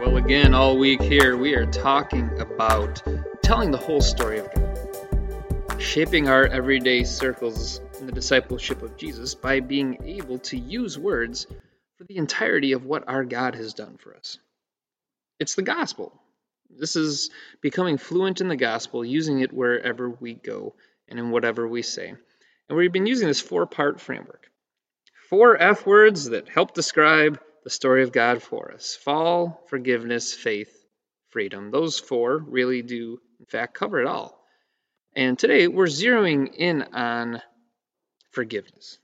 Well, again, all week here, we are talking about telling the whole story of God, shaping our everyday circles in the discipleship of Jesus by being able to use words for the entirety of what our God has done for us. It's the gospel. This is becoming fluent in the gospel, using it wherever we go and in whatever we say. And we've been using this four part framework. Four F words that help describe the story of God for us fall, forgiveness, faith, freedom. Those four really do, in fact, cover it all. And today we're zeroing in on forgiveness.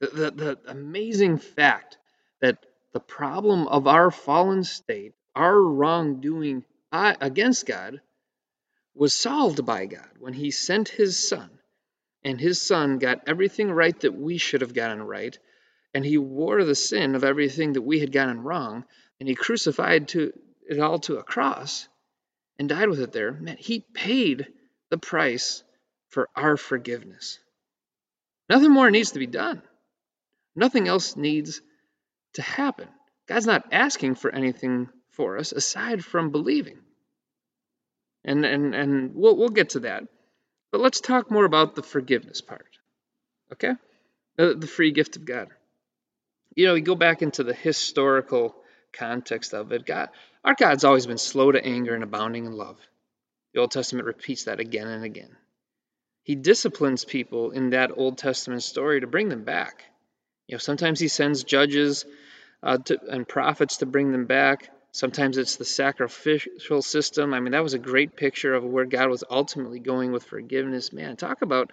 The, the, the amazing fact that the problem of our fallen state, our wrongdoing uh, against God, was solved by God when He sent His Son. And His Son got everything right that we should have gotten right and he wore the sin of everything that we had gotten wrong, and he crucified to it all to a cross and died with it there, man, he paid the price for our forgiveness. Nothing more needs to be done. Nothing else needs to happen. God's not asking for anything for us aside from believing. And and and we'll we'll get to that. But let's talk more about the forgiveness part. Okay? The, free gift of God you know, you go back into the historical context of it. God, our God's always been slow to anger and abounding in love. The Old Testament repeats that again and again. He disciplines people in that Old Testament story to bring them back. You know, sometimes he sends judges uh, to, and prophets to bring them back. Sometimes it's the sacrificial system. I mean, that was a great picture of where God was ultimately going with forgiveness. Man, talk about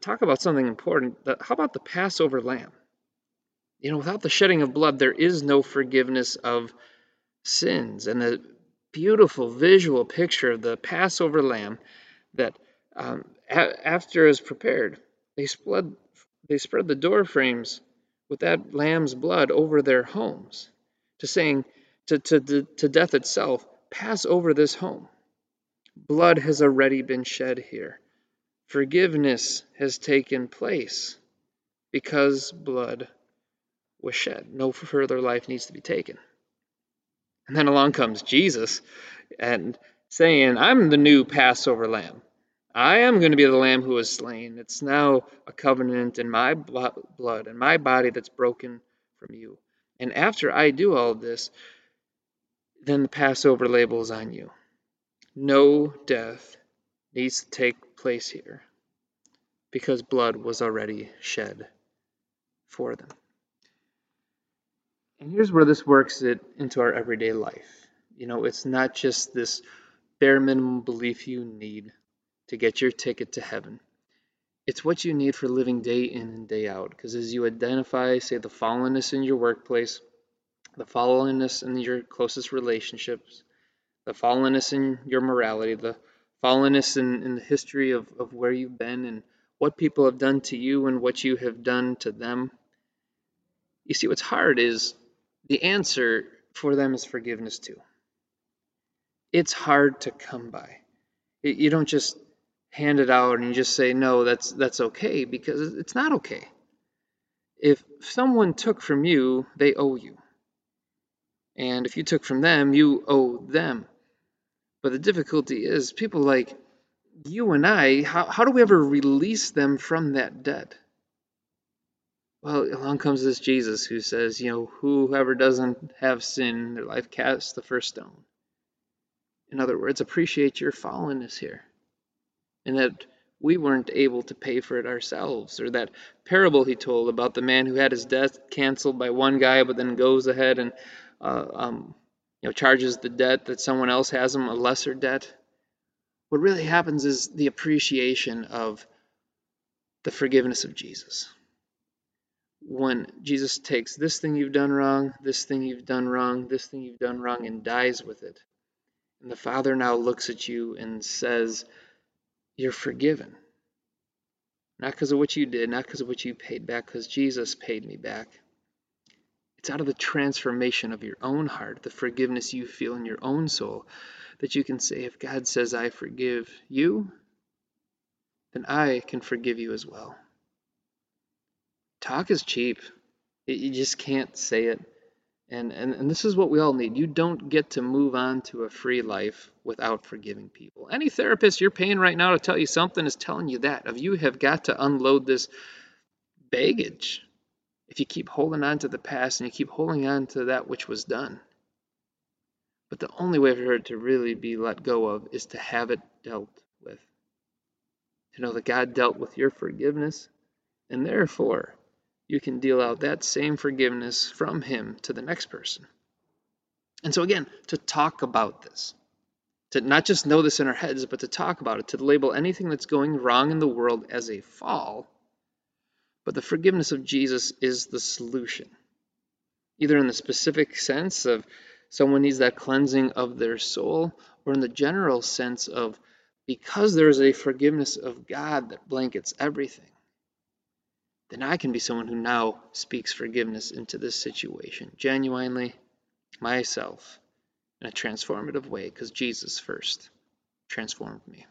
talk about something important. How about the Passover lamb? You know, without the shedding of blood, there is no forgiveness of sins. And the beautiful visual picture of the Passover lamb that um, a- after is prepared, they spread, they spread the door frames with that lamb's blood over their homes to saying to, to, to, death itself, pass over this home. Blood has already been shed here. Forgiveness has taken place because blood was shed. No further life needs to be taken. And then along comes Jesus and saying, I'm the new Passover lamb. I am going to be the lamb who was slain. It's now a covenant in my blood and my body that's broken from you. And after I do all this, then the Passover label is on you. No death needs to take place here because blood was already shed for them. And here's where this works it into our everyday life. You know, it's not just this bare minimum belief you need to get your ticket to heaven. It's what you need for living day in and day out. Because as you identify, say, the fallenness in your workplace, the fallenness in your closest relationships, the fallenness in your morality, the fallenness in, in the history of, of where you've been and what people have done to you and what you have done to them. You see, what's hard is the answer for them is forgiveness too. It's hard to come by. You don't just hand it out and you just say no, that's that's okay because it's not okay. If someone took from you, they owe you. And if you took from them, you owe them. But the difficulty is people like you and I, how, how do we ever release them from that debt? Well, along comes this Jesus who says, you know, whoever doesn't have sin in their life casts the first stone. In other words, appreciate your fallenness here. And that we weren't able to pay for it ourselves. Or that parable he told about the man who had his debt canceled by one guy, but then goes ahead and uh, um, you know charges the debt that someone else has them, a lesser debt. What really happens is the appreciation of the forgiveness of Jesus when Jesus takes this thing you've done wrong, this thing you've done wrong, this thing you've done wrong, and dies with it. And the Father now looks at you and says, You're forgiven. Not because of what you did, not because of what you paid back, because Jesus paid me back. It's out of the transformation of your own heart, the forgiveness you feel in your own soul, that you can say, If God says, I forgive you, then I can forgive you as well. Talk is cheap. You just can't say it. And, and, and this is what we all need. You don't get to move on to a free life without forgiving people. Any therapist you're paying right now to tell you something is telling you that. Of you have got to unload this baggage if you keep holding on to the past and you keep holding on to that which was done. But the only way for it to really be let go of is to have it dealt with. To know that God dealt with your forgiveness, and therefore you can deal out that same forgiveness from Him to the next person. And so, again, to talk about this, to not just know this in our heads, but to talk about it, to label anything that's going wrong in the world as a fall. But the forgiveness of Jesus is the solution, either in the specific sense of someone needs that cleansing of their soul, or in the general sense of because there is a forgiveness of God that blankets everything then I can be someone who now speaks forgiveness into this situation, genuinely, myself, in a transformative way, because Jesus first transformed me.